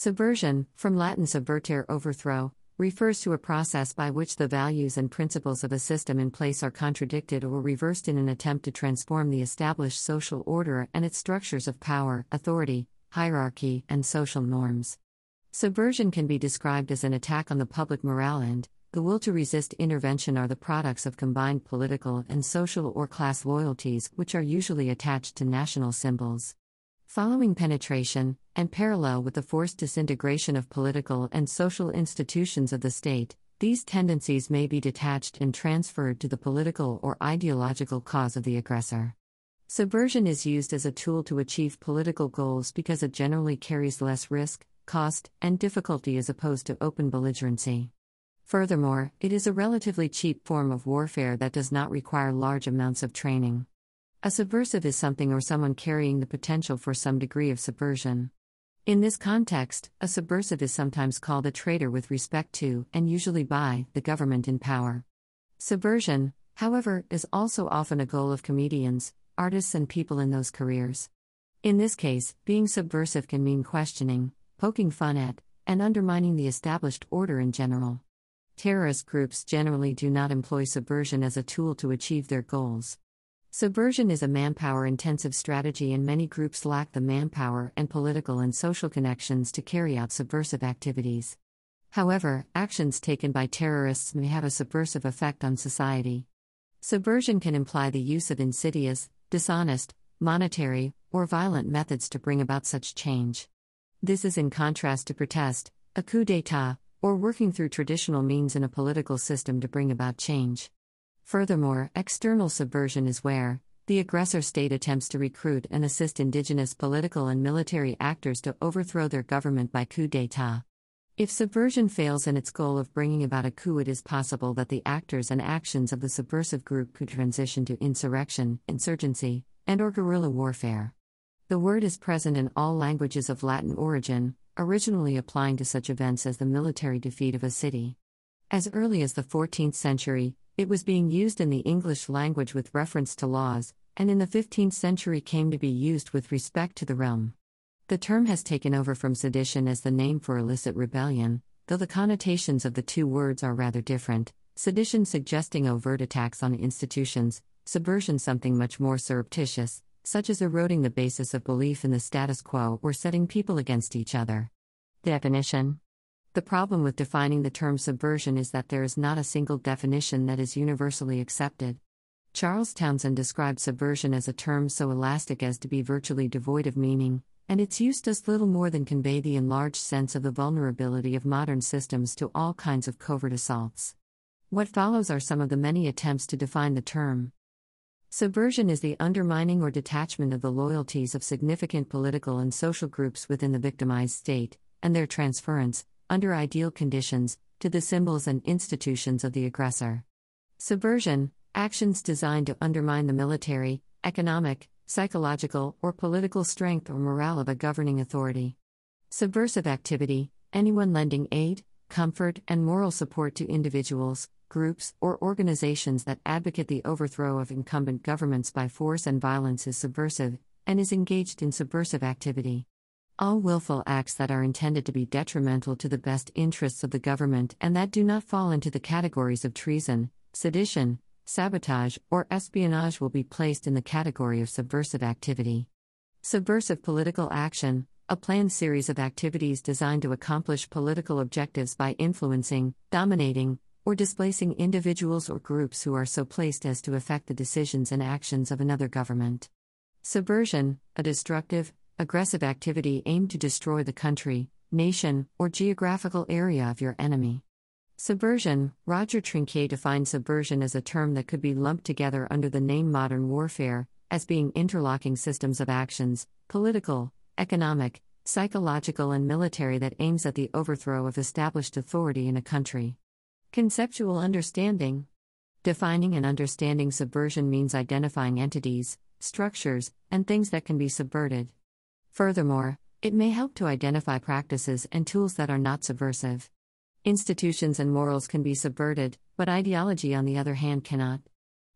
Subversion, from Latin subvertere overthrow, refers to a process by which the values and principles of a system in place are contradicted or reversed in an attempt to transform the established social order and its structures of power, authority, hierarchy, and social norms. Subversion can be described as an attack on the public morale and the will to resist intervention are the products of combined political and social or class loyalties, which are usually attached to national symbols. Following penetration, and parallel with the forced disintegration of political and social institutions of the state, these tendencies may be detached and transferred to the political or ideological cause of the aggressor. Subversion is used as a tool to achieve political goals because it generally carries less risk, cost, and difficulty as opposed to open belligerency. Furthermore, it is a relatively cheap form of warfare that does not require large amounts of training. A subversive is something or someone carrying the potential for some degree of subversion. In this context, a subversive is sometimes called a traitor with respect to, and usually by, the government in power. Subversion, however, is also often a goal of comedians, artists, and people in those careers. In this case, being subversive can mean questioning, poking fun at, and undermining the established order in general. Terrorist groups generally do not employ subversion as a tool to achieve their goals. Subversion is a manpower intensive strategy, and many groups lack the manpower and political and social connections to carry out subversive activities. However, actions taken by terrorists may have a subversive effect on society. Subversion can imply the use of insidious, dishonest, monetary, or violent methods to bring about such change. This is in contrast to protest, a coup d'etat, or working through traditional means in a political system to bring about change. Furthermore, external subversion is where the aggressor state attempts to recruit and assist indigenous political and military actors to overthrow their government by coup d'etat. If subversion fails in its goal of bringing about a coup, it is possible that the actors and actions of the subversive group could transition to insurrection, insurgency, and or guerrilla warfare. The word is present in all languages of Latin origin, originally applying to such events as the military defeat of a city. As early as the 14th century, it was being used in the English language with reference to laws, and in the 15th century came to be used with respect to the realm. The term has taken over from sedition as the name for illicit rebellion, though the connotations of the two words are rather different, sedition suggesting overt attacks on institutions, subversion something much more surreptitious, such as eroding the basis of belief in the status quo or setting people against each other. Definition the problem with defining the term subversion is that there is not a single definition that is universally accepted. Charles Townshend described subversion as a term so elastic as to be virtually devoid of meaning, and its use does little more than convey the enlarged sense of the vulnerability of modern systems to all kinds of covert assaults. What follows are some of the many attempts to define the term. Subversion is the undermining or detachment of the loyalties of significant political and social groups within the victimized state, and their transference, under ideal conditions, to the symbols and institutions of the aggressor. Subversion actions designed to undermine the military, economic, psychological, or political strength or morale of a governing authority. Subversive activity anyone lending aid, comfort, and moral support to individuals, groups, or organizations that advocate the overthrow of incumbent governments by force and violence is subversive, and is engaged in subversive activity. All willful acts that are intended to be detrimental to the best interests of the government and that do not fall into the categories of treason, sedition, sabotage, or espionage will be placed in the category of subversive activity. Subversive political action, a planned series of activities designed to accomplish political objectives by influencing, dominating, or displacing individuals or groups who are so placed as to affect the decisions and actions of another government. Subversion, a destructive, aggressive activity aimed to destroy the country, nation, or geographical area of your enemy. Subversion Roger Trinquier defined subversion as a term that could be lumped together under the name modern warfare, as being interlocking systems of actions, political, economic, psychological, and military that aims at the overthrow of established authority in a country. Conceptual understanding Defining and understanding subversion means identifying entities, structures, and things that can be subverted. Furthermore, it may help to identify practices and tools that are not subversive. Institutions and morals can be subverted, but ideology, on the other hand, cannot.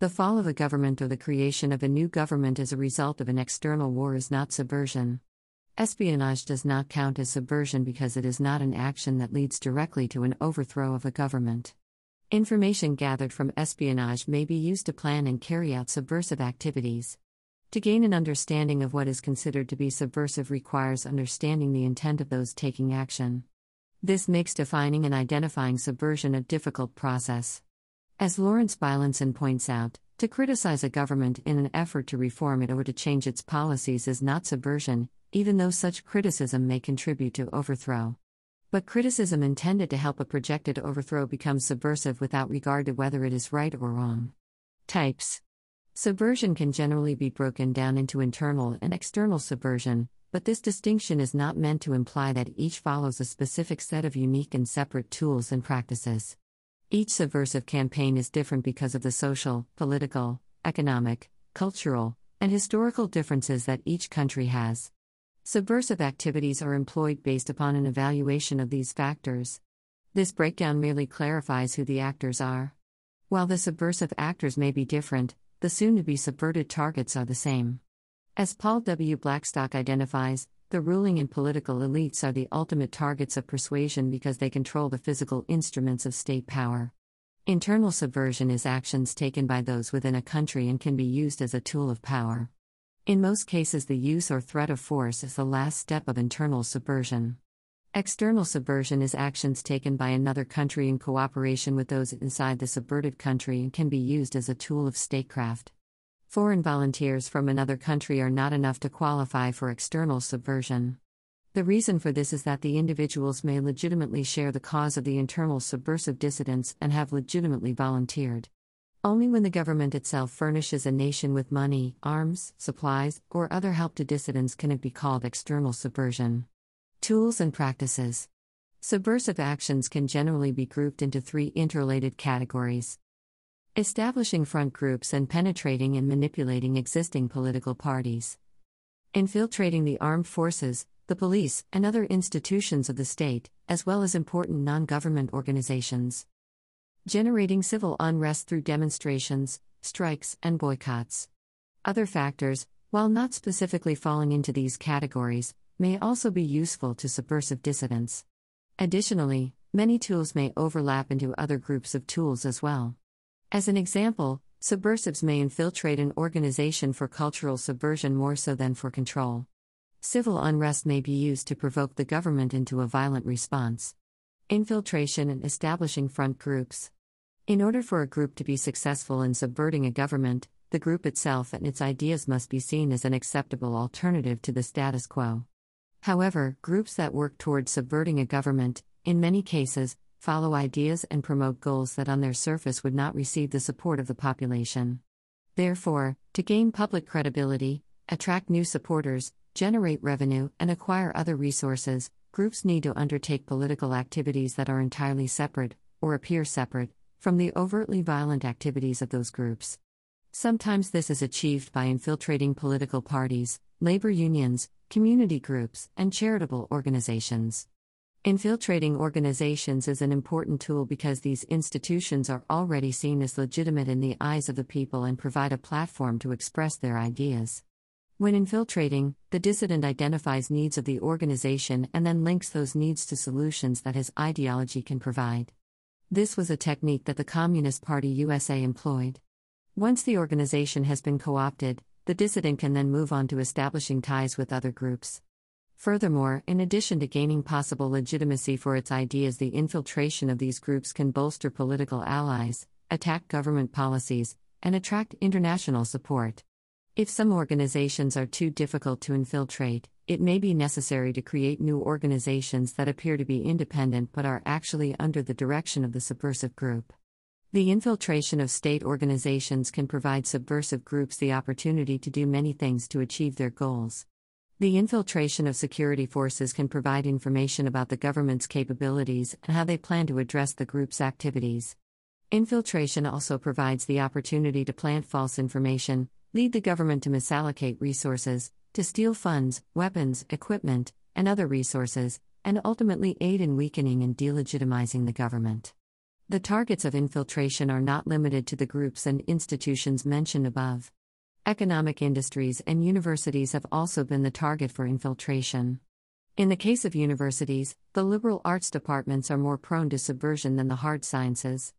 The fall of a government or the creation of a new government as a result of an external war is not subversion. Espionage does not count as subversion because it is not an action that leads directly to an overthrow of a government. Information gathered from espionage may be used to plan and carry out subversive activities. To gain an understanding of what is considered to be subversive requires understanding the intent of those taking action. This makes defining and identifying subversion a difficult process. As Lawrence Beilenson points out, to criticize a government in an effort to reform it or to change its policies is not subversion, even though such criticism may contribute to overthrow. But criticism intended to help a projected overthrow becomes subversive without regard to whether it is right or wrong. Types Subversion can generally be broken down into internal and external subversion, but this distinction is not meant to imply that each follows a specific set of unique and separate tools and practices. Each subversive campaign is different because of the social, political, economic, cultural, and historical differences that each country has. Subversive activities are employed based upon an evaluation of these factors. This breakdown merely clarifies who the actors are. While the subversive actors may be different, the soon to be subverted targets are the same. As Paul W. Blackstock identifies, the ruling and political elites are the ultimate targets of persuasion because they control the physical instruments of state power. Internal subversion is actions taken by those within a country and can be used as a tool of power. In most cases, the use or threat of force is the last step of internal subversion. External subversion is actions taken by another country in cooperation with those inside the subverted country and can be used as a tool of statecraft. Foreign volunteers from another country are not enough to qualify for external subversion. The reason for this is that the individuals may legitimately share the cause of the internal subversive dissidents and have legitimately volunteered. Only when the government itself furnishes a nation with money, arms, supplies, or other help to dissidents can it be called external subversion. Tools and practices. Subversive actions can generally be grouped into three interrelated categories establishing front groups and penetrating and manipulating existing political parties, infiltrating the armed forces, the police, and other institutions of the state, as well as important non government organizations generating civil unrest through demonstrations, strikes, and boycotts. Other factors, while not specifically falling into these categories, may also be useful to subversive dissidents. Additionally, many tools may overlap into other groups of tools as well. As an example, subversives may infiltrate an organization for cultural subversion more so than for control. Civil unrest may be used to provoke the government into a violent response. Infiltration and establishing front groups. In order for a group to be successful in subverting a government, the group itself and its ideas must be seen as an acceptable alternative to the status quo. However, groups that work towards subverting a government, in many cases, follow ideas and promote goals that on their surface would not receive the support of the population. Therefore, to gain public credibility, attract new supporters, generate revenue, and acquire other resources, groups need to undertake political activities that are entirely separate, or appear separate, from the overtly violent activities of those groups. Sometimes this is achieved by infiltrating political parties, labor unions, community groups, and charitable organizations. Infiltrating organizations is an important tool because these institutions are already seen as legitimate in the eyes of the people and provide a platform to express their ideas. When infiltrating, the dissident identifies needs of the organization and then links those needs to solutions that his ideology can provide. This was a technique that the Communist Party USA employed. Once the organization has been co opted, the dissident can then move on to establishing ties with other groups. Furthermore, in addition to gaining possible legitimacy for its ideas, the infiltration of these groups can bolster political allies, attack government policies, and attract international support. If some organizations are too difficult to infiltrate, it may be necessary to create new organizations that appear to be independent but are actually under the direction of the subversive group. The infiltration of state organizations can provide subversive groups the opportunity to do many things to achieve their goals. The infiltration of security forces can provide information about the government's capabilities and how they plan to address the group's activities. Infiltration also provides the opportunity to plant false information, lead the government to misallocate resources, to steal funds, weapons, equipment, and other resources, and ultimately aid in weakening and delegitimizing the government. The targets of infiltration are not limited to the groups and institutions mentioned above. Economic industries and universities have also been the target for infiltration. In the case of universities, the liberal arts departments are more prone to subversion than the hard sciences.